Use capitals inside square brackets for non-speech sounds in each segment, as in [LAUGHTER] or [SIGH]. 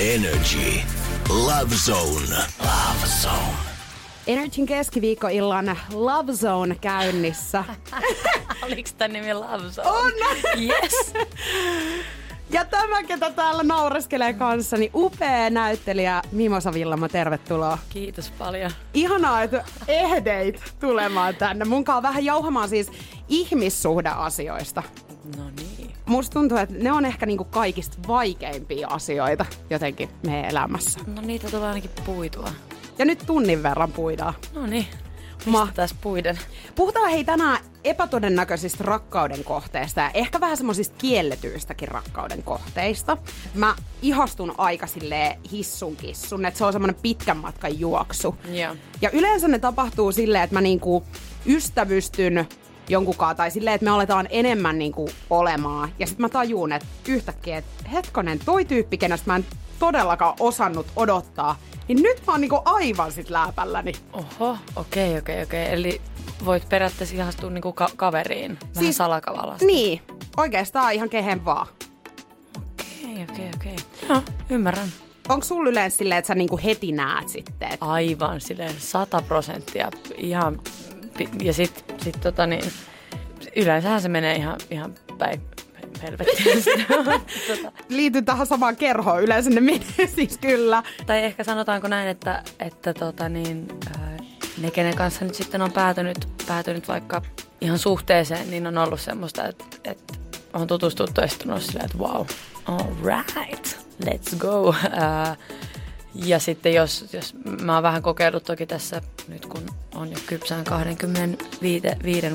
Energy. Love Zone. Love Zone. Energyn keskiviikkoillan Love Zone käynnissä. [LAUGHS] Oliko tämä nimi Love Zone? On! Yes! [LAUGHS] Ja tämä, ketä täällä naureskelee kanssani, upea näyttelijä Mimosa Villama, tervetuloa. Kiitos paljon. Ihanaa, että ehdeit tulemaan tänne. Munkaan vähän jauhamaan siis ihmissuhdeasioista. No niin. Musta tuntuu, että ne on ehkä niinku kaikista vaikeimpia asioita jotenkin meidän elämässä. No niitä tulee ainakin puitua. Ja nyt tunnin verran puidaan. No niin. Pistetään puiden. Puhutaan hei tänään epätodennäköisistä rakkauden kohteista ja ehkä vähän semmoisista kielletyistäkin rakkauden kohteista. Mä ihastun aika silleen hissun kissun, että se on semmoinen pitkän matkan juoksu. Joo. Ja yleensä ne tapahtuu silleen, että mä niinku ystävystyn jonkunkaan tai silleen, että me aletaan enemmän niinku olemaan. Ja sitten mä tajun, että yhtäkkiä, että hetkonen, toi tyyppi, kenestä mä en todellakaan osannut odottaa, niin nyt mä oon niinku aivan sit läpälläni. Oho, okei, okei, okei. Eli voit periaatteessa ihastua niinku ka- kaveriin. Vähän siis, salakavalasta. Niin, oikeastaan ihan kehen vaan. Okei, okei, okei. Joo, ymmärrän. Onko sulla yleensä silleen, että sä niinku heti näet sitten? Et... Aivan silleen sata prosenttia. Ihan, ja sit, sit tota niin, yleensähän se menee ihan, ihan päin helvettiin. [LAUGHS] tota, Liity tähän samaan kerhoon, yleensä ne menee siis kyllä. tai ehkä sanotaanko näin, että, että tota niin, ää, ne, kenen kanssa nyt sitten on päätynyt, päätynyt vaikka ihan suhteeseen, niin on ollut semmoista, että, että on tutustuttu ja sitten on silleen, että wow, all right, let's go. Ää, ja sitten jos, jos mä oon vähän kokeillut toki tässä nyt kun on jo kypsään 25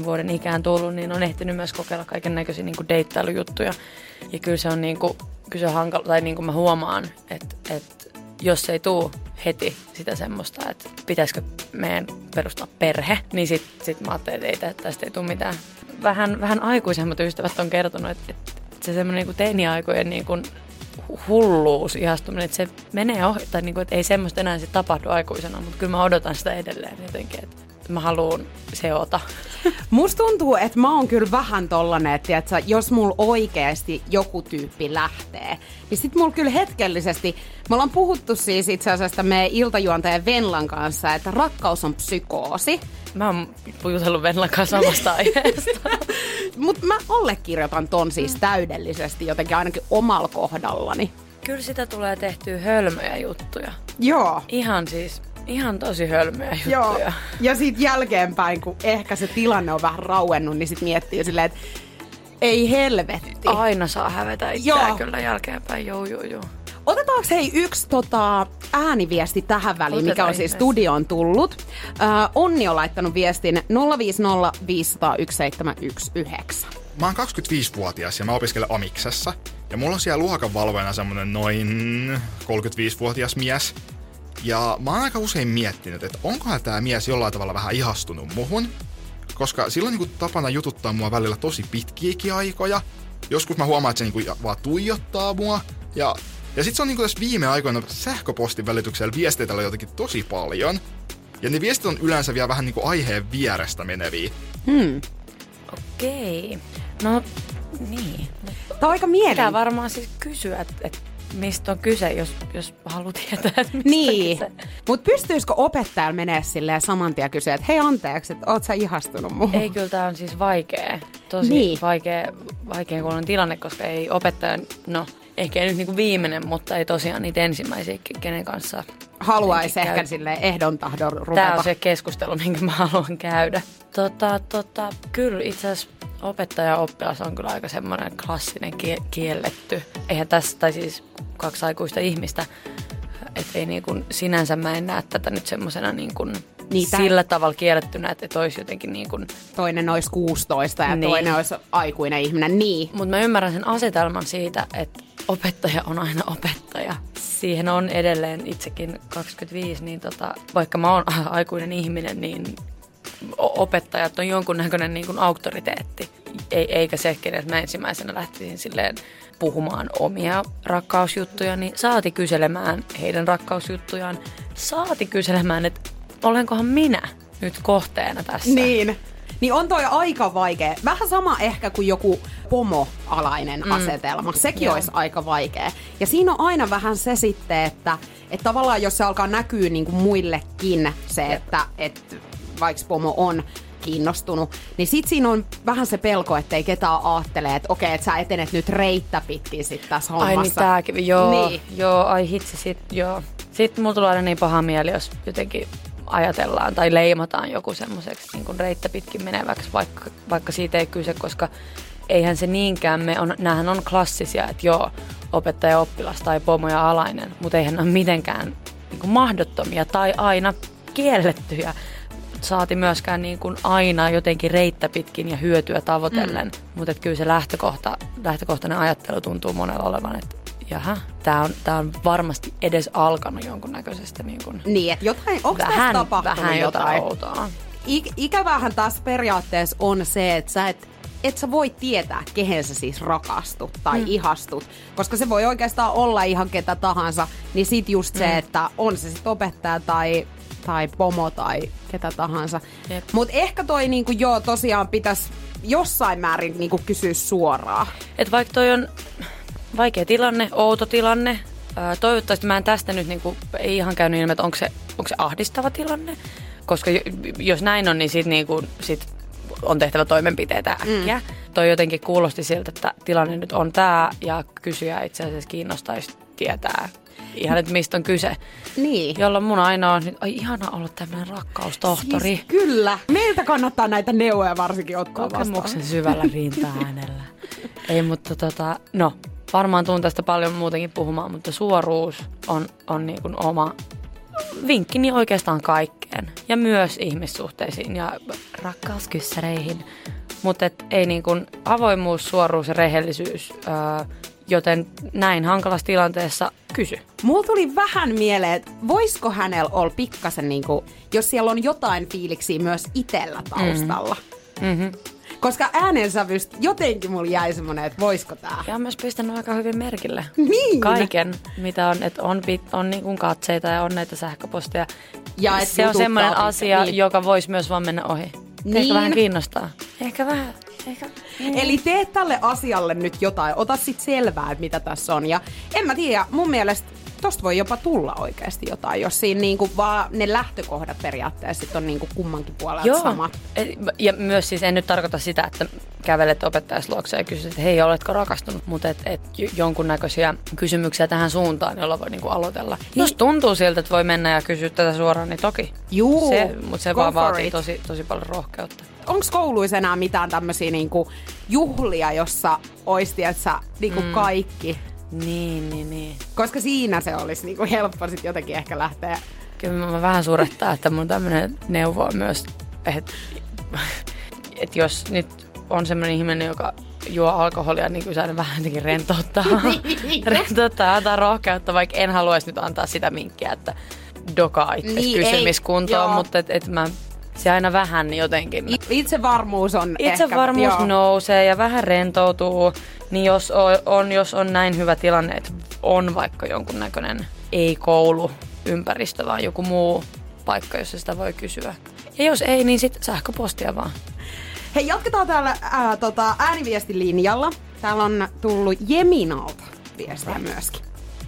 vuoden ikään tullut, niin on ehtinyt myös kokeilla kaiken näköisiä niin deittailujuttuja. Ja kyllä se on niin kuin, kyllä se on hankala, tai niin kuin mä huomaan, että, että jos ei tuu heti sitä semmoista, että pitäisikö meidän perustaa perhe, niin sit, sit mä ajattelin, että ei, tä- tästä ei tule mitään. Vähän, vähän aikuisemmat ystävät on kertonut, että, että se semmoinen niin teiniaikojen niin kuin hulluus, ihastuminen, että se menee ohi, tai niin kuin, että ei semmoista enää sit tapahdu aikuisena, mutta kyllä mä odotan sitä edelleen jotenkin, että mä haluan seota. [LAUGHS] Musta tuntuu, että mä oon kyllä vähän tollanen, että jos mulla oikeasti joku tyyppi lähtee, niin sit mulla kyllä hetkellisesti, me ollaan puhuttu siis itse asiassa meidän iltajuontajan Venlan kanssa, että rakkaus on psykoosi. Mä oon jutellut Venlan kanssa samasta [LAUGHS] aiheesta. Mutta mä allekirjoitan ton siis täydellisesti jotenkin ainakin omalla kohdallani. Kyllä sitä tulee tehtyä hölmöjä juttuja. Joo. Ihan siis, ihan tosi hölmöjä Joo. juttuja. Ja sitten jälkeenpäin, kun ehkä se tilanne on vähän rauennut, niin sit miettii silleen, että ei helvetti. Aina saa hävetä itseään Joo. kyllä jälkeenpäin, joo joo joo. Otetaanko hei yksi tota, ääniviesti tähän väliin, mikä Otetaan on siis studioon tullut. Ö, Onni on laittanut viestin 050 500 1719. Mä oon 25-vuotias ja mä opiskelen Amiksessa. Ja mulla on siellä luokanvalvojana semmonen noin 35-vuotias mies. Ja mä oon aika usein miettinyt, että onkohan tämä mies jollain tavalla vähän ihastunut muhun. Koska sillä on niinku tapana jututtaa mua välillä tosi pitkiäkin aikoja. Joskus mä huomaan, että se niinku vaan tuijottaa mua. Ja, ja sit se on niinku tässä viime aikoina sähköpostin välityksellä viesteitellä jotenkin tosi paljon. Ja ne viestit on yleensä vielä vähän niinku aiheen vierestä meneviä. Okei. No niin. Tämä on aika Pitää mielenkiintoista. varmaan siis kysyä, että, että mistä on kyse, jos, jos haluaa tietää, että mistä Niin, mutta pystyisikö opettajalla menee silleen saman tien kysyä, että hei anteeksi, että oot sä ihastunut muuhun? Ei, kyllä tämä on siis vaikea. Tosi Niin. vaikea, vaikea kuulonen tilanne, koska ei opettaja, no ehkä ei nyt niinku viimeinen, mutta ei tosiaan niitä ensimmäisiä, kenen kanssa Haluaisi ehkä käy. silleen ehdon tahdon ruveta. Tämä on se keskustelu, minkä mä haluan käydä. Tota, tota, kyllä itse asiassa opettaja ja oppilas on kyllä aika semmoinen klassinen kie- kielletty. Eihän tässä, tai siis kaksi aikuista ihmistä, että ei niin kuin, sinänsä mä en näe tätä nyt semmoisena niin kuin Niin, tää- sillä tavalla kiellettynä, että, että olisi jotenkin niin kuin, Toinen olisi 16 ja Niin. toinen olisi aikuinen ihminen. Niin. mutta mä ymmärrän sen asetelman siitä, että, opettaja on aina opettaja. Siihen on edelleen itsekin 25, niin tota, vaikka mä oon [LAUGHS] aikuinen ihminen, niin opettajat on jonkunnäköinen niin kuin auktoriteetti. Ei, eikä se, että mä ensimmäisenä lähtisin silleen puhumaan omia rakkausjuttuja, niin saati kyselemään heidän rakkausjuttujaan. Saati kyselemään, että olenkohan minä nyt kohteena tässä. Niin. Niin on toi aika vaikea. Vähän sama ehkä kuin joku pomo-alainen mm. asetelma. Sekin Joo. olisi aika vaikea. Ja siinä on aina vähän se sitten, että, että tavallaan jos se alkaa näkyä niin kuin muillekin se, että, että vaikka pomo on kiinnostunut, niin sit siinä on vähän se pelko, ettei ketään ajattele, että okei, että sä etenet nyt reittä pitkin sit tässä hommassa. Ai niin tääkin, joo, niin. joo, ai hitsi sit, joo. Sitten mulla tulee aina niin paha mieli, jos jotenkin ajatellaan tai leimataan joku semmoiseksi niin kuin reittä pitkin meneväksi, vaikka, vaikka siitä ei kyse, koska eihän se niinkään me on, näähän on klassisia, että joo, opettaja, oppilas tai pomo ja alainen, mutta eihän ne ole mitenkään niin kuin mahdottomia tai aina kiellettyjä. Saati myöskään niin kuin aina jotenkin reittä pitkin ja hyötyä tavoitellen, mm. mutta kyllä se lähtökohta, lähtökohtainen ajattelu tuntuu monella olevan, että jaha, tämä on, tää on varmasti edes alkanut jonkunnäköisestä niin kuin Niin, että jotain, onko vähän, tapahtunut vähän jotain? outoa. Ik- ikävähän taas periaatteessa on se, että sä et, et sä voi tietää, kehen sä siis rakastut tai mm. ihastut. Koska se voi oikeastaan olla ihan ketä tahansa. Niin sit just mm. se, että on se sitten opettaja tai, tai pomo tai ketä tahansa. Mutta ehkä toi niinku, joo tosiaan pitäisi jossain määrin niinku kysyä suoraan. Et vaikka toi on vaikea tilanne, outo tilanne. toivottavasti mä en tästä nyt niinku, ei ihan käynyt ilmi, että onko se, onko se ahdistava tilanne. Koska jos näin on, niin sit, niinku, sit on tehtävä toimenpiteitä äkkiä. Mm. Toi jotenkin kuulosti siltä, että tilanne nyt on tämä ja kysyjä itse asiassa kiinnostaisi tietää ihan, että mistä on kyse. Niin. Jolloin mun aina on ai ihana olla tämmöinen rakkaustohtori. Siis kyllä. Meiltä kannattaa näitä neuvoja varsinkin ottaa Kokemuksen vastaan. syvällä rinta-äänellä. [LAUGHS] Ei, mutta tota, no, varmaan tuun tästä paljon muutenkin puhumaan, mutta suoruus on, on niin kuin oma vinkkini oikeastaan kaikkeen. Ja myös ihmissuhteisiin ja rakkauskyssäreihin. Mutta ei niin kuin avoimuus, suoruus ja rehellisyys, öö, joten näin hankalassa tilanteessa kysy. Mulla tuli vähän mieleen, että voisiko hänellä olla pikkasen, niin kuin, jos siellä on jotain fiiliksiä myös itellä taustalla. Mm-hmm. Koska äänensävystä jotenkin mulla jäi semmonen, että voisiko tää. Ja on myös pistänyt aika hyvin merkille. Niin. Kaiken, mitä on, että on, on, on niin kuin katseita ja on näitä sähköposteja. Ja et se on semmoinen asia, niin. joka voisi myös vaan mennä ohi. Niin. Ehkä vähän kiinnostaa. Ehkä vähän. Ehkä. Niin. Eli tee tälle asialle nyt jotain. Ota sit selvää, että mitä tässä on. Ja en mä tiedä, mun mielestä tosta voi jopa tulla oikeasti jotain, jos siinä niinku vaan ne lähtökohdat periaatteessa sit on niinku kummankin puolelta Joo. samat. Ja myös siis en nyt tarkoita sitä, että kävelet opettajas luokse ja kysyt, että hei, oletko rakastunut, mutta et, et jonkunnäköisiä kysymyksiä tähän suuntaan, jolla voi niinku aloitella. Niin. Jos tuntuu siltä, että voi mennä ja kysyä tätä suoraan, niin toki. Juu, se, mutta se vaan vaatii tosi, tosi paljon rohkeutta. Onko kouluissa enää mitään tämmöisiä niinku juhlia, jossa olisi, niinku mm. kaikki? Niin, niin, niin. Koska siinä se olisi niinku helppo sit jotenkin ehkä lähteä. Kyllä mä vähän surettaa, että mun tämmöinen neuvo on myös, että, että jos nyt on semmoinen ihminen, joka juo alkoholia, niin kyllä se vähän jotenkin rentouttaa. [LAUGHS] rentouttaa, antaa rohkeutta, vaikka en haluaisi nyt antaa sitä minkkiä, että dokaa itse niin, kysymiskuntoon, ei, mutta et, et mä se aina vähän jotenkin. Itsevarmuus on Itsevarmuus ehkä, nousee ja vähän rentoutuu. Niin jos on, on, jos on näin hyvä tilanne, että on vaikka jonkun näköinen ei-koulu ympäristö, vaan joku muu paikka, jossa sitä voi kysyä. Ja jos ei, niin sitten sähköpostia vaan. Hei, jatketaan täällä ää, tota, ääniviestilinjalla. Täällä on tullut Jeminalta viestiä myöskin.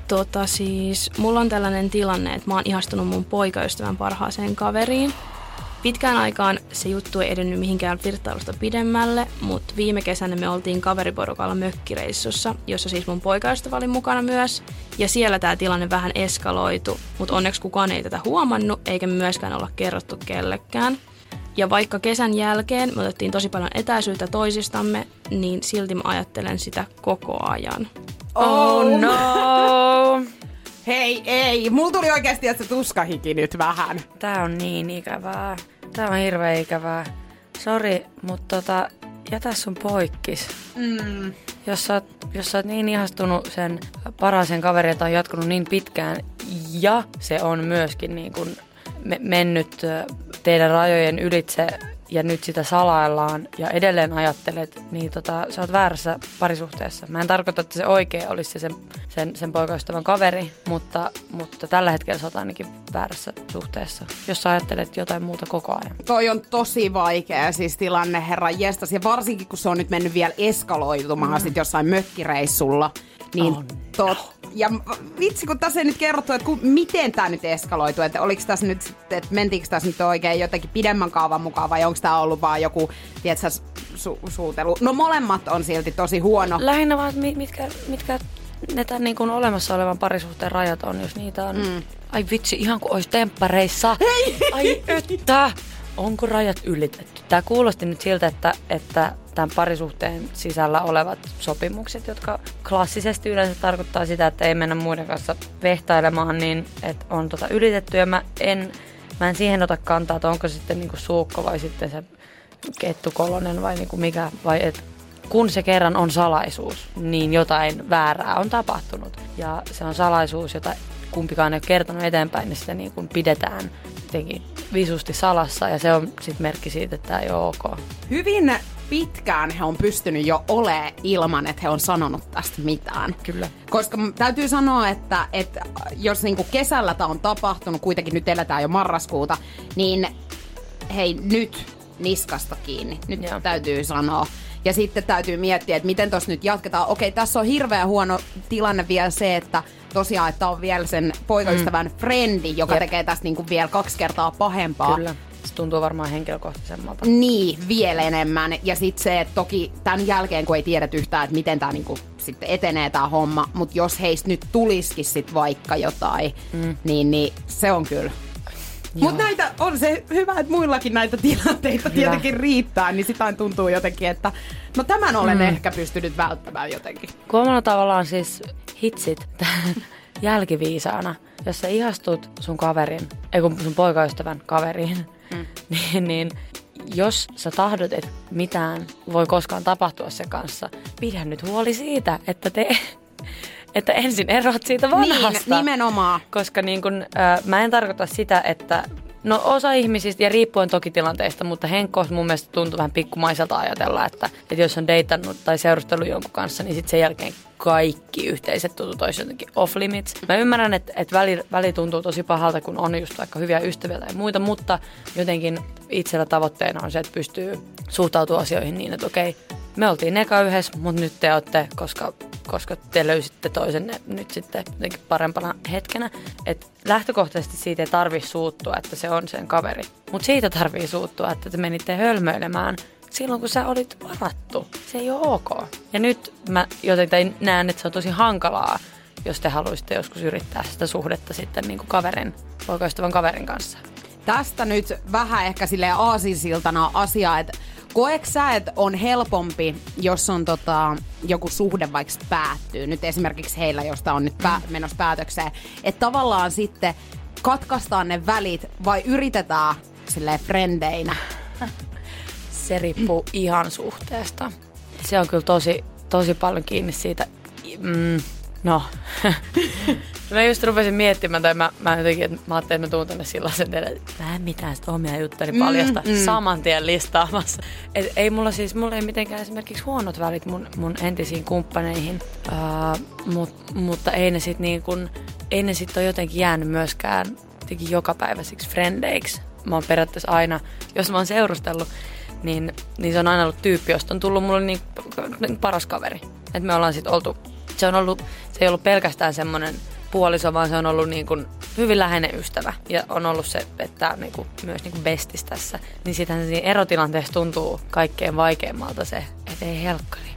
Tota siis, mulla on tällainen tilanne, että mä oon ihastunut mun poikaystävän parhaaseen kaveriin. Pitkään aikaan se juttu ei edennyt mihinkään virtailusta pidemmälle, mutta viime kesänä me oltiin kaveriporukalla mökkireissussa, jossa siis mun poikaystävä oli mukana myös. Ja siellä tämä tilanne vähän eskaloitu, mutta onneksi kukaan ei tätä huomannut, eikä myöskään olla kerrottu kellekään. Ja vaikka kesän jälkeen me otettiin tosi paljon etäisyyttä toisistamme, niin silti mä ajattelen sitä koko ajan. Oh no! Hei, ei. Mulla tuli oikeasti, että se tuskahiki nyt vähän. Tää on niin ikävää. Tää on hirveän ikävää. Sori, mutta tota, jätä sun poikkis. Mm. Jos, sä oot, jos sä oot niin ihastunut sen parhaaseen kaveriin, jota on jatkunut niin pitkään, ja se on myöskin niin kuin me- mennyt teidän rajojen ylitse ja nyt sitä salaillaan ja edelleen ajattelet, niin tota, sä oot väärässä parisuhteessa. Mä en tarkoita, että se oikea olisi se sen, sen, sen poikaystävän kaveri, mutta, mutta tällä hetkellä sä oot ainakin väärässä suhteessa, jos sä ajattelet jotain muuta koko ajan. Toi on tosi vaikea siis tilanne, herra jestas. Ja varsinkin, kun se on nyt mennyt vielä eskaloitumaan mm. sit jossain mökkireissulla. Niin On. tot, ja vitsi, kun tässä ei nyt kerrottu, että kun, miten tämä nyt eskaloitu, että oliko tässä nyt, että mentiinkö tässä nyt oikein jotenkin pidemmän kaavan mukaan vai onko tämä ollut vaan joku, tiedätkö, su- suutelu. No molemmat on silti tosi huono. Lähinnä vaan, että mi- mitkä, mitkä ne tämän niin kuin olemassa olevan parisuhteen rajat on, jos niitä on. Mm. Ai vitsi, ihan kuin olisi temppareissa. Hei. Ai että, [LAUGHS] onko rajat ylitetty? Tämä kuulosti nyt siltä, että, että tämän parisuhteen sisällä olevat sopimukset, jotka klassisesti yleensä tarkoittaa sitä, että ei mennä muiden kanssa vehtailemaan, niin että on tota ylitetty. Ja mä en, mä en siihen ota kantaa, että onko sitten niinku suukko vai sitten se kettukolonen vai niinku mikä, vai et kun se kerran on salaisuus, niin jotain väärää on tapahtunut. Ja se on salaisuus, jota kumpikaan ei ole kertonut eteenpäin, niin sitä niin kuin pidetään jotenkin visusti salassa. Ja se on sitten merkki siitä, että tämä ei ole ok. Hyvin pitkään he on pystynyt jo olemaan ilman, että he on sanonut tästä mitään. Kyllä. Koska täytyy sanoa, että, että jos niinku kesällä tämä on tapahtunut, kuitenkin nyt eletään jo marraskuuta, niin hei nyt niskasta kiinni. Nyt Joo. täytyy sanoa. Ja sitten täytyy miettiä, että miten tuossa nyt jatketaan. Okei, tässä on hirveän huono tilanne vielä se, että tosiaan, että on vielä sen poikaystävän mm. frendi, joka Jep. tekee tästä niinku vielä kaksi kertaa pahempaa. Kyllä. Se tuntuu varmaan henkilökohtaisemmalta. Niin, vielä enemmän. Ja sitten se, että toki tämän jälkeen, kun ei tiedä yhtään, että miten tämä niinku sitten etenee tämä homma, mutta jos heistä nyt tulisikin sitten vaikka jotain, mm. niin, niin se on kyllä. Mutta näitä on se hyvä, että muillakin näitä tilanteita Kyllä. tietenkin riittää, niin sitä tuntuu jotenkin, että no tämän olen mm. ehkä pystynyt välttämään jotenkin. Kuomalla tavallaan siis hitsit [LAUGHS] jälkiviisaana, jos sä ihastut sun kaverin, ei kun sun poikaystävän kaveriin, mm. [LAUGHS] niin, niin jos sä tahdot, että mitään voi koskaan tapahtua sen kanssa, pidä nyt huoli siitä, että te [LAUGHS] että ensin eroat siitä vanhasta. Niin, nimenomaan. Koska niin kun, äh, mä en tarkoita sitä, että no osa ihmisistä, ja riippuen toki tilanteista, mutta Henkko mun mielestä tuntuu vähän pikkumaiselta ajatella, että, että jos on deitannut tai seurustellut jonkun kanssa, niin sitten sen jälkeen kaikki yhteiset tutut olisi jotenkin off limits. Mä ymmärrän, että, että väli, väli tuntuu tosi pahalta, kun on just vaikka hyviä ystäviä tai muita, mutta jotenkin itsellä tavoitteena on se, että pystyy suhtautumaan asioihin niin, että okei, me oltiin eka yhdessä, mutta nyt te olette, koska, koska te löysitte toisenne nyt sitten parempana hetkenä. Et lähtökohtaisesti siitä ei tarvi suuttua, että se on sen kaveri. Mutta siitä tarvii suuttua, että te menitte hölmöilemään silloin, kun sä olit varattu. Se ei ole ok. Ja nyt mä jotenkin näen, että se on tosi hankalaa, jos te haluaisitte joskus yrittää sitä suhdetta sitten niin kuin kaverin, poikaystävän kaverin kanssa. Tästä nyt vähän ehkä sille aasinsiltana asiaa, että koeks sä, että on helpompi, jos on tota, joku suhde vaikka päättyy, nyt esimerkiksi heillä, josta on nyt pää- menossa päätökseen, että tavallaan sitten katkaistaan ne välit vai yritetään sille frendeinä? [LAUGHS] Se riippuu ihan suhteesta. Se on kyllä tosi, tosi paljon kiinni siitä. Mm, no. [LAUGHS] mä just rupesin miettimään, tai mä, mä jotenkin, että mä ajattelin, että mä tuun tänne sellaisen teille, että mä en mitään sitä omia juttuja Mm, paljasta saman tien listaamassa. Et ei mulla siis, mulla ei mitenkään esimerkiksi huonot välit mun, mun entisiin kumppaneihin, uh, mut, mutta ei ne sit niin kun, ei ne sit ole jotenkin jäänyt myöskään jotenkin jokapäiväisiksi frendeiksi. Mä oon periaatteessa aina, jos mä oon seurustellut, niin, niin se on aina ollut tyyppi, josta on tullut mulle niin, niin paras kaveri. Et me ollaan sitten oltu, se on ollut, se ei ollut pelkästään semmoinen puoliso, vaan se on ollut niin kuin hyvin läheinen ystävä. Ja on ollut se, että on niin kuin, myös niin kuin bestis tässä. Niin sitähän siinä erotilanteessa tuntuu kaikkein vaikeimmalta se, että ei helkkari.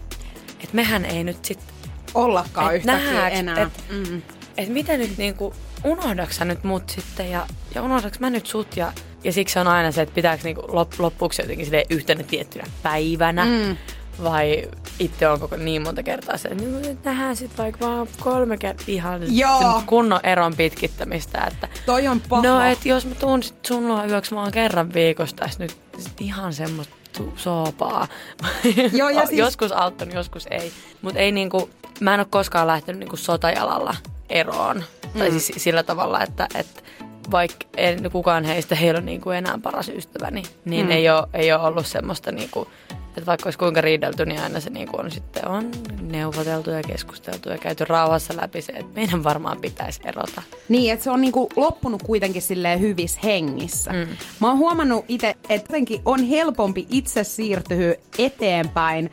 Että mehän ei nyt sitten Ollakaan Et yhtäkkiä enää. et- mm. että miten nyt niinku, unohdaks sä nyt mut sitten ja, ja unohdaks mä nyt sut ja, ja siksi on aina se, että pitääkö niinku lop, loppuksi jotenkin yhtenä tiettynä päivänä mm. Vai itse on koko niin monta kertaa se, että nyt nähdään sit vaikka vaan kolme kertaa ihan Joo. kunnon eron pitkittämistä, että Toi on paha. no et jos mä tuun sit sun luo yöksi vaan kerran viikossa tässä nyt sit ihan semmoista soopaa. [LAUGHS] Joo, ja siis- joskus auttanut, joskus ei. Mutta ei niinku, mä en ole koskaan lähtenyt niinku sotajalalla eroon. Mm. Tai siis sillä tavalla, että, että vaikka en, kukaan heistä ei ole niinku enää paras ystäväni, niin mm. ei, ole, ei ole ollut semmoista, niinku, että vaikka olisi kuinka riidelty, niin aina se niinku on sitten on neuvoteltu ja keskusteltu ja käyty rauhassa läpi se, että meidän varmaan pitäisi erota. Niin, että se on niinku loppunut kuitenkin silleen hyvissä hengissä. Mm. Mä oon huomannut itse, että jotenkin on helpompi itse siirtyä eteenpäin,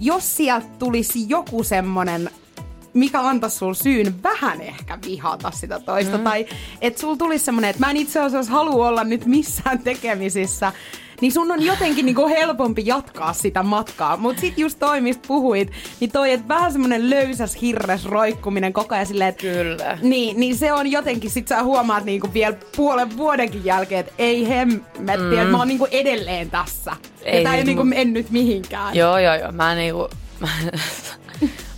jos sieltä tulisi joku semmonen mikä antaisi sulla syyn vähän ehkä vihata sitä toista. Mm. Tai että sulla tulisi semmoinen, että mä en itse asiassa halua olla nyt missään tekemisissä. Niin sun on jotenkin niinku helpompi jatkaa sitä matkaa. Mutta sit just toi, mistä puhuit, niin toi, että vähän semmoinen löysäs hirres roikkuminen koko ajan silleen, että Kyllä. niin, niin se on jotenkin, sit sä huomaat niinku vielä puolen vuodenkin jälkeen, että ei hemmetti, mm. että mä oon niinku edelleen tässä. Ei, ja tää ei niinku mennyt mihinkään. Joo, joo, joo. Mä niinku... [LAUGHS] Mä,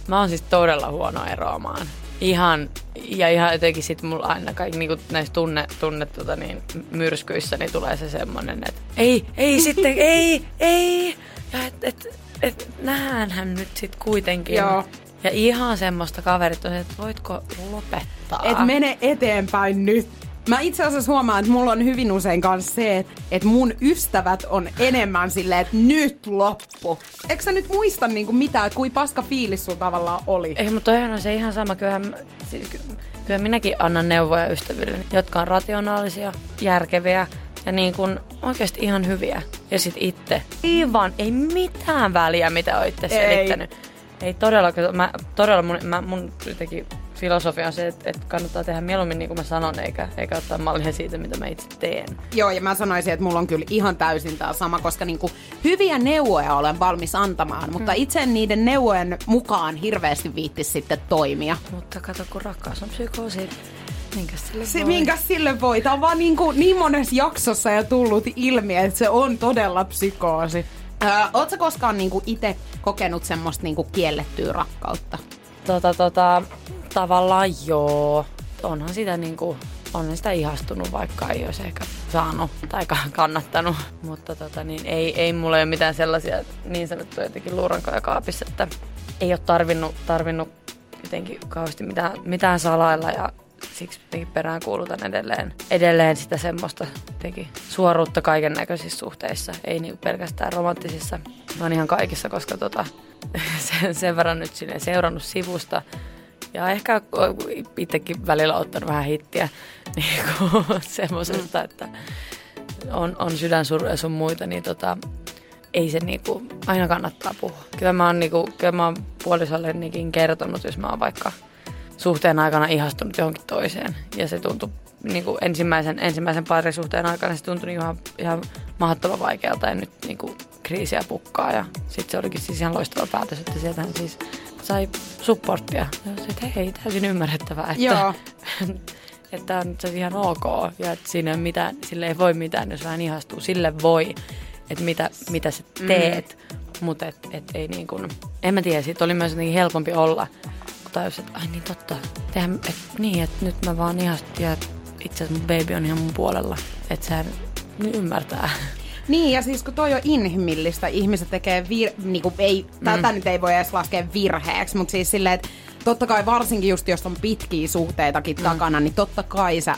mä oon siis todella huono eroamaan. Ihan, ja ihan jotenkin sit mulla aina kaikki niinku näissä tunne, tunne tota niin, myrskyissä niin tulee se semmonen, että ei, ei sitten, [LAUGHS] ei, ei. Ja et, et, et nähdäänhän nyt sit kuitenkin. Joo. Ja ihan semmoista kaverit on, että voitko lopettaa. Et mene eteenpäin nyt. Mä itse asiassa huomaan, että mulla on hyvin usein kanssa se, että, että mun ystävät on enemmän silleen, että nyt loppu. Eikö sä nyt muista niinku mitään, että kui paska fiilis sulla tavallaan oli? Ei, mutta toihan on se ihan sama. Kyllähän, siis, ky- kyllä minäkin annan neuvoja ystäville, jotka on rationaalisia, järkeviä ja niin kuin oikeasti ihan hyviä. Ja sit itse. Aivan, ei mitään väliä, mitä oitte selittänyt. Ei todellakaan. Mä, todella mun, mä, mun jotenkin filosofia on se, että, että kannattaa tehdä mieluummin niin kuin mä sanon, eikä, eikä ottaa mallia siitä, mitä mä itse teen. Joo, ja mä sanoisin, että mulla on kyllä ihan täysin tää sama, koska niinku hyviä neuvoja olen valmis antamaan, mutta itse en niiden neuvojen mukaan hirveästi viittis sitten toimia. Mutta kato, kun rakkaus on psykoosi. Minkäs sille Se, voi? minkä sille voi? Tää on vaan niin, kuin, niin monessa jaksossa jo tullut ilmi, että se on todella psykoosi. Öö, Oletko koskaan niinku itse kokenut semmoista niinku kiellettyä rakkautta? Tota, tota, tavallaan joo. Onhan sitä niinku, onhan sitä ihastunut, vaikka ei olisi ehkä saanut tai ka- kannattanut. Mutta tota, niin ei, ei mulla ole mitään sellaisia niin sanottuja jotenkin luurankoja kaapissa, että ei ole tarvinnut, tarvinnut jotenkin kauheasti mitään, mitään salailla ja siksi jotenkin perään kuulutan edelleen, edelleen sitä semmoista jotenkin suoruutta kaiken näköisissä suhteissa, ei niinku pelkästään romanttisissa, vaan ihan kaikissa, koska tota, [LAUGHS] sen, sen verran nyt seurannut sivusta ja ehkä itsekin välillä ottanut vähän hittiä [LAUGHS] niin semmoisesta, että on, on sydänsuruja sun muita, niin tota, ei se niinku, aina kannattaa puhua. Kyllä mä oon, niinku, kyllä mä oon puolisollenikin kertonut, jos mä oon vaikka suhteen aikana ihastunut johonkin toiseen. Ja se tuntui niinku ensimmäisen, ensimmäisen parisuhteen aikana se tuntui ihan, ihan mahdottoman vaikealta ja nyt niinku kriisiä pukkaa. Ja sitten se olikin siis ihan loistava päätös, että sieltä siis sai supporttia. Ja että hei, täysin ymmärrettävää, että, Joo. [LAUGHS] että on se ihan ok ja että siinä ei mitään, sille ei voi mitään, jos vähän ihastuu. Sille voi, että mitä, mitä sä teet, mm. mutta et, et ei niin kuin, en mä tiedä, siitä oli myös jotenkin helpompi olla, kun tajus, että ai niin totta, tehdään, et, niin, että nyt mä vaan ihastun ja itse asiassa mun baby on ihan mun puolella, että sehän ymmärtää. [LAUGHS] Niin, ja siis kun toi on inhimillistä, ihmiset tekee vir... Niinku, ei, tätä nyt ei voi edes laskea virheeksi, mutta siis silleen, että totta kai varsinkin just jos on pitkiä suhteitakin mm. takana, niin totta kai sä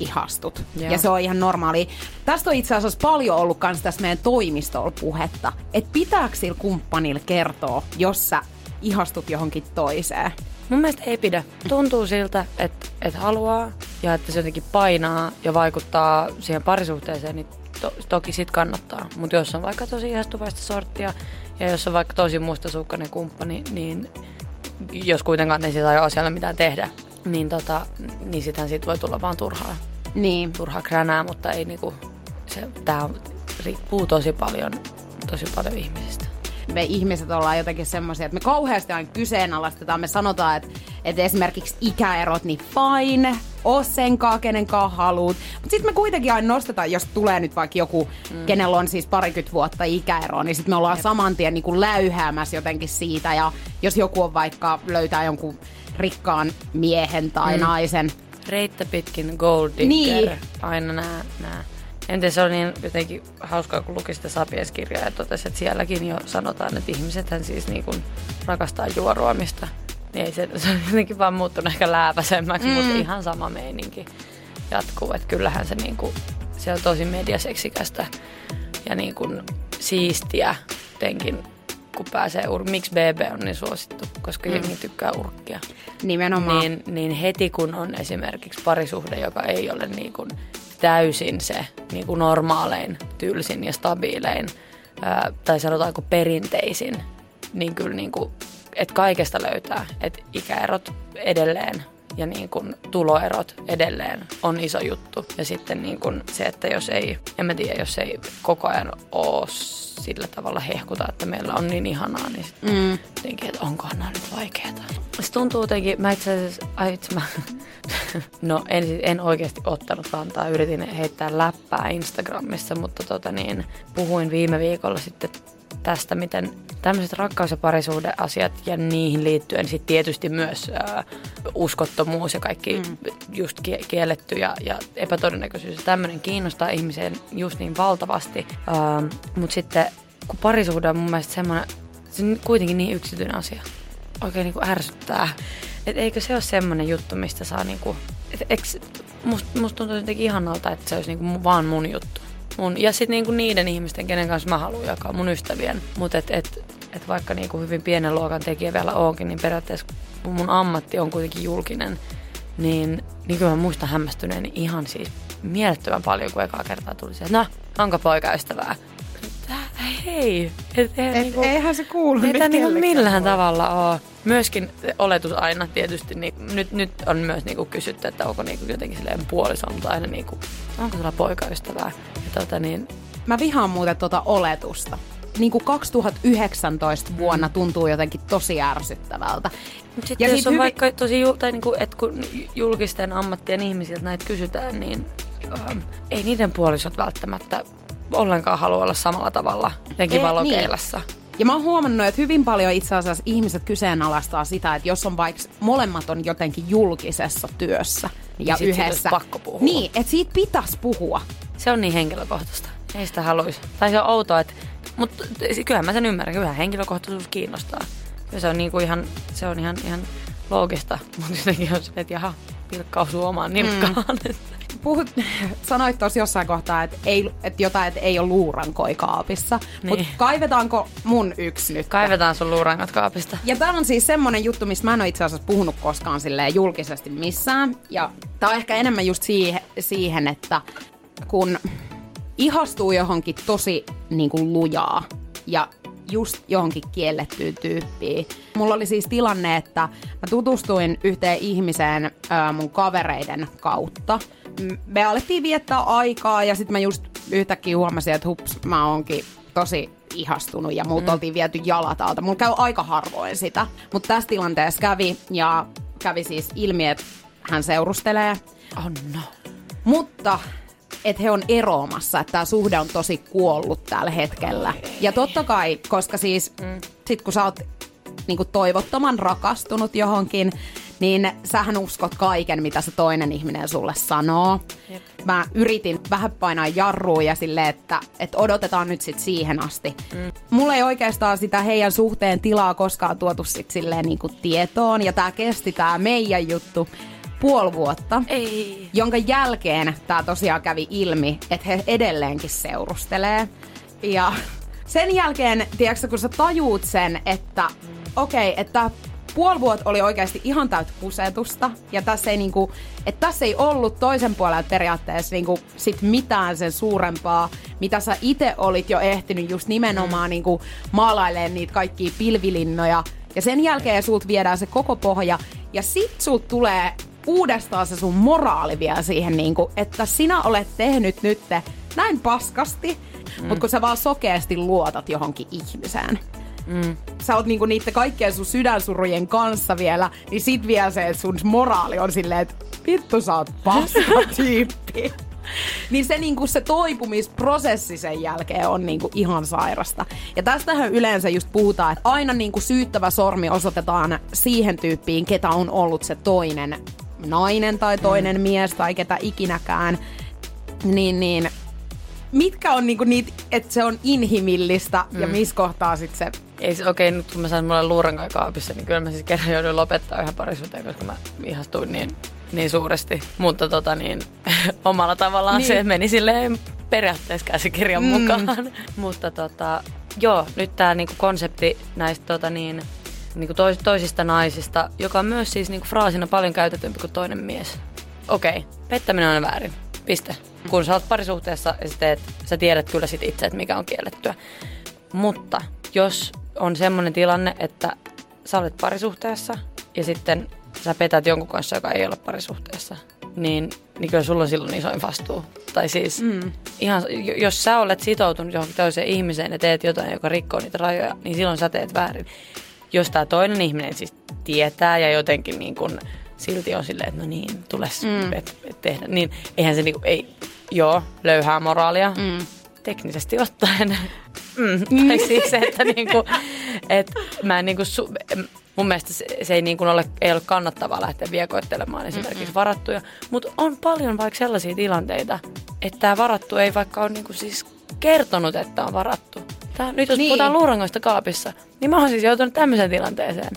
ihastut. Joo. Ja se on ihan normaali. Tästä on itse asiassa paljon ollut kans tässä meidän toimistolla puhetta, että pitääkö sillä kumppanilla kertoa, jos sä ihastut johonkin toiseen. Mun mielestä ei pidä. Tuntuu siltä, että, että haluaa ja että se jotenkin painaa ja vaikuttaa siihen parisuhteeseen, niin to, toki sit kannattaa. Mutta jos on vaikka tosi ihastuvaista sorttia ja jos on vaikka tosi mustasukkainen kumppani, niin jos kuitenkaan ei sitä ole asialle mitään tehdä, niin, tota, niin sitähän siitä voi tulla vaan turhaa, Niin. turhaa kränää, mutta ei niinku, se, tää riippuu tosi paljon, tosi paljon ihmisistä. me ihmiset ollaan jotenkin semmoisia, että me kauheasti aina kyseenalaistetaan. Me sanotaan, että, että esimerkiksi ikäerot, niin fine, oo senkaan, kenenkaan haluut. Mutta sitten me kuitenkin aina nostetaan, jos tulee nyt vaikka joku, mm. kenellä on siis parikymmentä vuotta ikäeroa, niin sitten me ollaan saman tien niin kuin läyhäämässä jotenkin siitä. Ja jos joku on vaikka löytää jonkun rikkaan miehen tai mm. naisen, Reittä pitkin gold digger. Niin. Aina nää, nää. En tiedä, se on niin jotenkin hauskaa, kun luki sitä Sapiens-kirjaa ja totesi, että sielläkin jo sanotaan, että ihmisethän siis niin kuin rakastaa juoruamista. Niin se, se on jotenkin vaan muuttunut ehkä lääpäisemmäksi, mm. mutta ihan sama meininki jatkuu. Että kyllähän se, niin kuin, se on tosi mediaseksikästä ja niin kuin siistiä jotenkin kun pääsee ur- Miksi BB on niin suosittu? Koska mm. jengi tykkää urkkia. Nimenomaan. Niin, niin heti kun on esimerkiksi parisuhde, joka ei ole niin kuin täysin se niin kuin normaalein, tylsin ja stabiilein, ää, tai sanotaanko perinteisin, niin kyllä niin kuin, että kaikesta löytää, että ikäerot edelleen ja niin kuin tuloerot edelleen on iso juttu. Ja sitten niin kuin se, että jos ei, en mä tiedä, jos ei koko ajan ole sillä tavalla hehkuta, että meillä on niin ihanaa, niin sitten mm. jotenkin, että onkohan nämä nyt vaikeaa. Se tuntuu jotenkin, mä itse asiassa, ai itse mä, [LAUGHS] no en, en oikeasti ottanut kantaa, yritin heittää läppää Instagramissa, mutta tota niin, puhuin viime viikolla sitten tästä, miten tämmöiset rakkaus- ja parisuhdeasiat ja niihin liittyen sitten tietysti myös ää, uskottomuus ja kaikki mm. just kielletty ja, ja epätodennäköisyys ja tämmöinen kiinnostaa ihmiseen just niin valtavasti. Mutta sitten kun parisuhde on mun mielestä semmoinen, se on kuitenkin niin yksityinen asia. Oikein niin kuin ärsyttää. Et eikö se ole semmoinen juttu, mistä saa niinku, et, musta must tuntuu jotenkin ihanalta, että se olisi niinku vaan mun juttu mun, ja sitten niinku niiden ihmisten, kenen kanssa mä haluan jakaa, mun ystävien. Mutta et, et, et vaikka niinku hyvin pienen luokan tekijä vielä onkin, niin periaatteessa mun ammatti on kuitenkin julkinen, niin, niin kyllä mä muistan hämmästyneen ihan siis mielettömän paljon, kun ekaa kertaa tuli se, että no, onko poikaystävää? Hei. Et, et, et, niinku, eihän se kuulu Ei niinku millään voi. tavalla ole. Myöskin oletus aina tietysti, niin nyt, nyt on myös niinku kysytty, että onko niinku jotenkin silleen puolison, mutta aina niinku, onko sulla poikaystävää. Ja tota niin, Mä vihaan muuten tuota oletusta. Niin kuin 2019 vuonna tuntuu jotenkin tosi ärsyttävältä. Sitten ja jos on hyvin... vaikka tosi, tai niinku, että kun julkisten ammattien ihmisiltä näitä kysytään, niin ähm, ei niiden puolisot välttämättä ollenkaan halua olla samalla tavalla jotenkin e, valokeilassa. Niin. Ja mä oon huomannut, että hyvin paljon itse asiassa ihmiset kyseenalaistaa sitä, että jos on vaikka molemmat on jotenkin julkisessa työssä ja niin yhdessä. pakko puhua. Niin, että siitä pitäisi puhua. Se on niin henkilökohtaista. Ei sitä haluaisi. Tai se on outoa, että... Mutta kyllähän mä sen ymmärrän. Kyllähän henkilökohtaisuus kiinnostaa. Ja se on, niinku ihan, se on ihan, ihan loogista. Mutta jotenkin on se, että jaha, pilkka osuu omaan nilkkaan. Mm. [LAUGHS] puhut, [LAUGHS] sanoit tuossa jossain kohtaa, että, ei, että jotain, että ei ole luurankoi kaapissa. Niin. Mutta kaivetaanko mun yksi nyt? Kaivetaan sun luurankat kaapista. Ja tämä on siis semmonen juttu, mistä mä en ole itse asiassa puhunut koskaan silleen julkisesti missään. Ja tää on ehkä enemmän just siihen, siihen että kun ihastuu johonkin tosi niin kuin lujaa ja just johonkin kiellettyyn tyyppiin. Mulla oli siis tilanne, että mä tutustuin yhteen ihmiseen ää, mun kavereiden kautta – me alettiin viettää aikaa ja sitten mä just yhtäkkiä huomasin, että hups, mä oonkin tosi ihastunut ja muut mm. oltiin viety jalat alta. Mulla käy aika harvoin sitä, mutta tässä tilanteessa kävi ja kävi siis ilmi, että hän seurustelee. Oh no. Mutta että he on eroamassa, että tämä suhde on tosi kuollut tällä hetkellä. Ja totta kai, koska siis mm. sit kun sä oot niinku toivottoman rakastunut johonkin, niin sähän uskot kaiken, mitä se toinen ihminen sulle sanoo. Jep. Mä yritin vähän painaa jarrua ja silleen, että, että odotetaan nyt sit siihen asti. Mm. Mulla ei oikeastaan sitä heidän suhteen tilaa koskaan tuotu sit silleen niin kuin tietoon. Ja tää kesti tää meidän juttu puoli vuotta, ei. jonka jälkeen tämä tosiaan kävi ilmi, että he edelleenkin seurustelee. Ja sen jälkeen, tiedätkö, kun sä tajuut sen, että okei, okay, että puoli vuotta oli oikeasti ihan täyttä kusetusta. Ja tässä ei, niinku, että tässä ei ollut toisen puolella periaatteessa niinku, sit mitään sen suurempaa, mitä sä itse olit jo ehtinyt just nimenomaan mm. niinku, maalailemaan niitä kaikkia pilvilinnoja. Ja sen jälkeen sulta viedään se koko pohja. Ja sit sulta tulee uudestaan se sun moraali vielä siihen, niinku, että sinä olet tehnyt nyt näin paskasti, mm. mutta kun sä vaan sokeasti luotat johonkin ihmiseen. Mm. Sä oot niinku niiden kaikkien sun sydänsurujen kanssa vielä, niin sit vielä se, että sun moraali on silleen, että vittu sä oot paska [LAUGHS] tyyppi. niin se, niinku, se toipumisprosessi sen jälkeen on niinku ihan sairasta. Ja tästähän yleensä just puhutaan, että aina niinku syyttävä sormi osoitetaan siihen tyyppiin, ketä on ollut se toinen nainen tai toinen mm. mies tai ketä ikinäkään. Niin, niin mitkä on niinku niitä, että se on inhimillistä mm. ja missä kohtaa sitten se... Ei okei, nyt kun mä sain mulle luurankai kaapissa, niin kyllä mä siis kerran joudun lopettaa yhden parisuhteen, koska mä ihastuin niin, niin suuresti. Mutta tota niin, [LAUGHS] omalla tavallaan niin. se meni silleen periaatteessa käsikirjan mm. mukaan. [LAUGHS] Mutta tota, joo, nyt tää niinku konsepti näistä tota niin, niinku tois, toisista naisista, joka on myös siis niinku fraasina paljon käytetympi kuin toinen mies. Okei, okay, pettäminen on väärin. Piste. Kun sä oot parisuhteessa teet, sä tiedät kyllä sit itse, että mikä on kiellettyä. Mutta jos on semmoinen tilanne, että sä olet parisuhteessa ja sitten sä petät jonkun kanssa, joka ei ole parisuhteessa, niin, niin kyllä sulla on silloin isoin vastuu. Tai siis mm. ihan, jos sä olet sitoutunut johonkin toiseen ihmiseen ja teet jotain, joka rikkoo niitä rajoja, niin silloin sä teet väärin. Jos tämä toinen ihminen siis tietää ja jotenkin niin kun silti on silleen, että no niin, tule mm. et, et tehdä, niin eihän se niinku, ei, joo, löyhää moraalia. Mm. Teknisesti ottaen. Mm. Mm. Tai siis se, että niinku, et mä en niinku, su, mun mielestä se, se ei, niinku ole, ei ole kannattavaa lähteä viekoittelemaan esimerkiksi Mm-mm. varattuja. Mutta on paljon vaikka sellaisia tilanteita, että tämä varattu ei vaikka ole niinku siis kertonut, että on varattu. Tää, nyt jos niin. puhutaan luurangoista kaapissa, niin mä oon siis joutunut tämmöiseen tilanteeseen.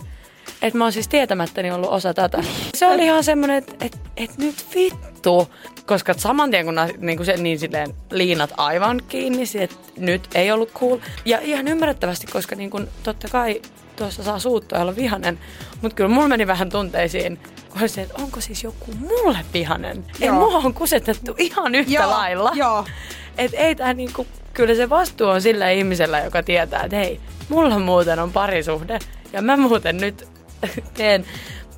Että mä oon siis tietämättäni ollut osa tätä. Se oli ihan semmoinen, että et, et nyt vittu. Koska saman tien kun niin kuin se, niin silleen liinat aivan kiinni, että nyt ei ollut cool. Ja ihan ymmärrettävästi, koska niin kuin, totta kai tuossa saa suuttua ja olla vihanen. Mutta kyllä mulla meni vähän tunteisiin, kun se, että onko siis joku mulle vihanen. Ei mua on kusetettu ihan yhtä Joo. lailla. Joo. Et ei tää niinku, kyllä se vastuu on sillä ihmisellä, joka tietää, että hei, mulla muuten on parisuhde. Ja mä muuten nyt [LAUGHS] teen,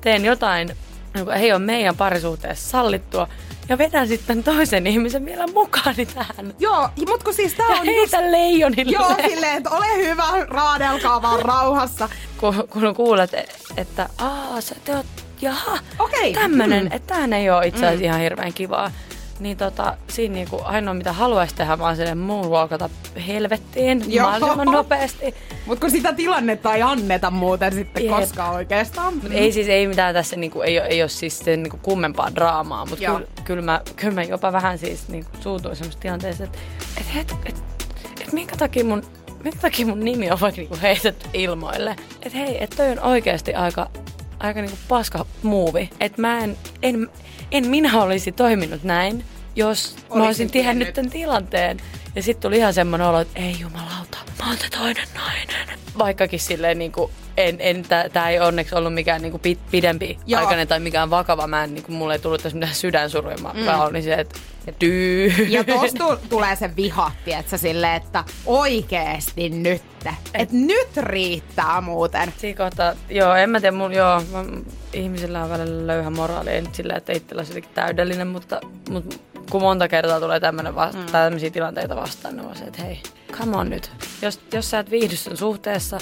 teen jotain, joka ei ole meidän parisuhteessa sallittua, ja vedän sitten toisen ihmisen vielä mukaan tähän. Joo, mutta kun siis tää on ja heitä just... leijonille. Joo, silleen, että ole hyvä, raadelkaa vaan rauhassa. kun, kun kuulet, että aah, sä te oot, jaha, okay. tämmönen, mm. että tämähän ei ole itse asiassa mm. ihan hirveän kivaa niin tota, siinä niinku ainoa mitä haluaisi tehdä, vaan silleen moonwalkata helvettiin Joo. mahdollisimman nopeasti. Mutta kun sitä tilannetta ei anneta muuten sitten Jep. koskaan oikeastaan. Mut ei siis ei mitään tässä, niinku, ei, ei ole siis se, niinku, kummempaa draamaa, mutta kyllä kyl mä, kyl mä jopa vähän siis niinku, suutuin semmoisessa tilanteessa, että et, et, et, et, minkä takia mun minkä takia mun nimi on vaikka niinku heitetty ilmoille. Että hei, että toi on oikeasti aika, aika niinku paska muuvi. Että mä en, en, en minä olisi toiminut näin, jos Olisin mä olisin tiennyt tämän tilanteen. Ja sitten tuli ihan semmoinen olo, että ei jumalauta, mä oon toinen nainen. Vaikkakin silleen niin kuin, en, en, tää ei onneksi ollut mikään niin kuin pit, pidempi Joo. aikainen tai mikään vakava. Mä en, niin kuin, mulle ei tullut tässä mitään sydänsuruja. Mä mm. olin se, että tyy. Ja tosta tulee se viha, tietsä, silleen, että oikeesti nyt. Että nyt riittää muuten. Siinä kohtaa, joo, en mä tiedä, mun, joo, mä, ihmisillä on välillä löyhä moraali, ei nyt sillä, että itsellä olisi täydellinen, mutta, mutta kun monta kertaa tulee tämmönen vasta- mm. tämmöisiä tilanteita vastaan, on se, että hei, come on nyt. Jos, jos sä et viihdy sun suhteessa,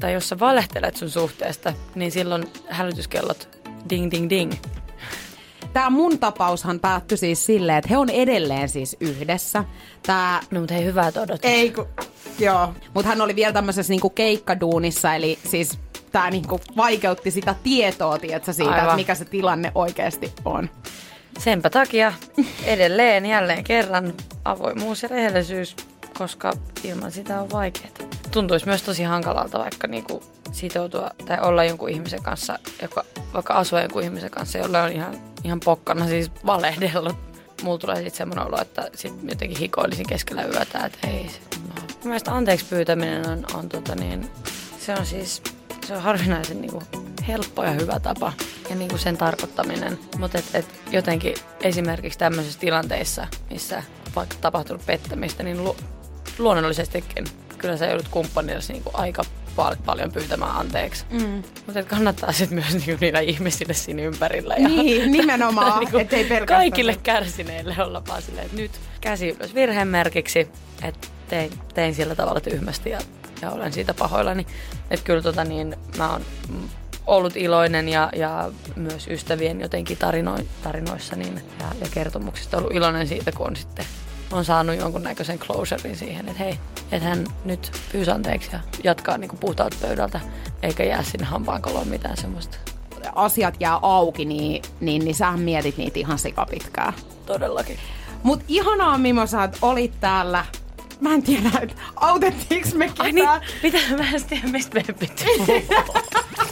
tai jos sä valehtelet sun suhteesta, niin silloin hälytyskellot ding ding ding. Tämä mun tapaushan päättyi siis silleen, että he on edelleen siis yhdessä. Tää... No mutta hei, hyvää odottaa. Ei ku... Joo. Mutta hän oli vielä tämmöisessä niinku keikkaduunissa, eli siis tämä niinku vaikeutti sitä tietoa, tiedätkö, siitä, että mikä se tilanne oikeasti on. Senpä takia edelleen jälleen kerran avoimuus ja rehellisyys, koska ilman sitä on vaikeaa. Tuntuisi myös tosi hankalalta vaikka niinku sitoutua tai olla jonkun ihmisen kanssa, joka vaikka asuu jonkun ihmisen kanssa, jolla on ihan, ihan pokkana siis valehdellut. Mulla tulee sitten semmoinen olo, että sitten jotenkin hikoilisin keskellä yötä, että ei. No. Mielestäni anteeksi pyytäminen on, on tota niin, se on siis se on harvinaisen niin kuin, helppo ja hyvä tapa ja niin kuin sen tarkoittaminen. Mutta et, et jotenkin esimerkiksi tämmöisissä tilanteissa, missä vaikka tapahtunut pettämistä, niin lu- luonnollisestikin kyllä sä joudut kumppanillesi niin kuin aika pal- paljon pyytämään anteeksi. Mm. Mutta kannattaa sitten myös niinku niillä ihmisille siinä ympärillä. Ja niin, nimenomaan. niinku ettei pelkästään. Kaikille kärsineille olla vaan silleen, että nyt käsi ylös virhemerkiksi, että tein, tein sillä tavalla tyhmästi ja ja olen siitä pahoillani. Että kyllä tota niin, mä oon ollut iloinen ja, ja myös ystävien jotenkin tarino, tarinoissa niin, ja, ja kertomuksista ollut iloinen siitä, kun on sitten on saanut jonkunnäköisen closurein siihen, että hei, että hän nyt pyysi anteeksi ja jatkaa niin puhtaalta pöydältä, eikä jää sinne hampaankoloon mitään semmoista. Asiat jää auki, niin, niin, niin sähän mietit niitä ihan sikapitkää. Todellakin. Mut ihanaa Mimosa, että olit täällä. Mä en tiedä, että autettiinko me ketään. Ai niin, mitä mä en tiedä, mistä me pitää [LAUGHS]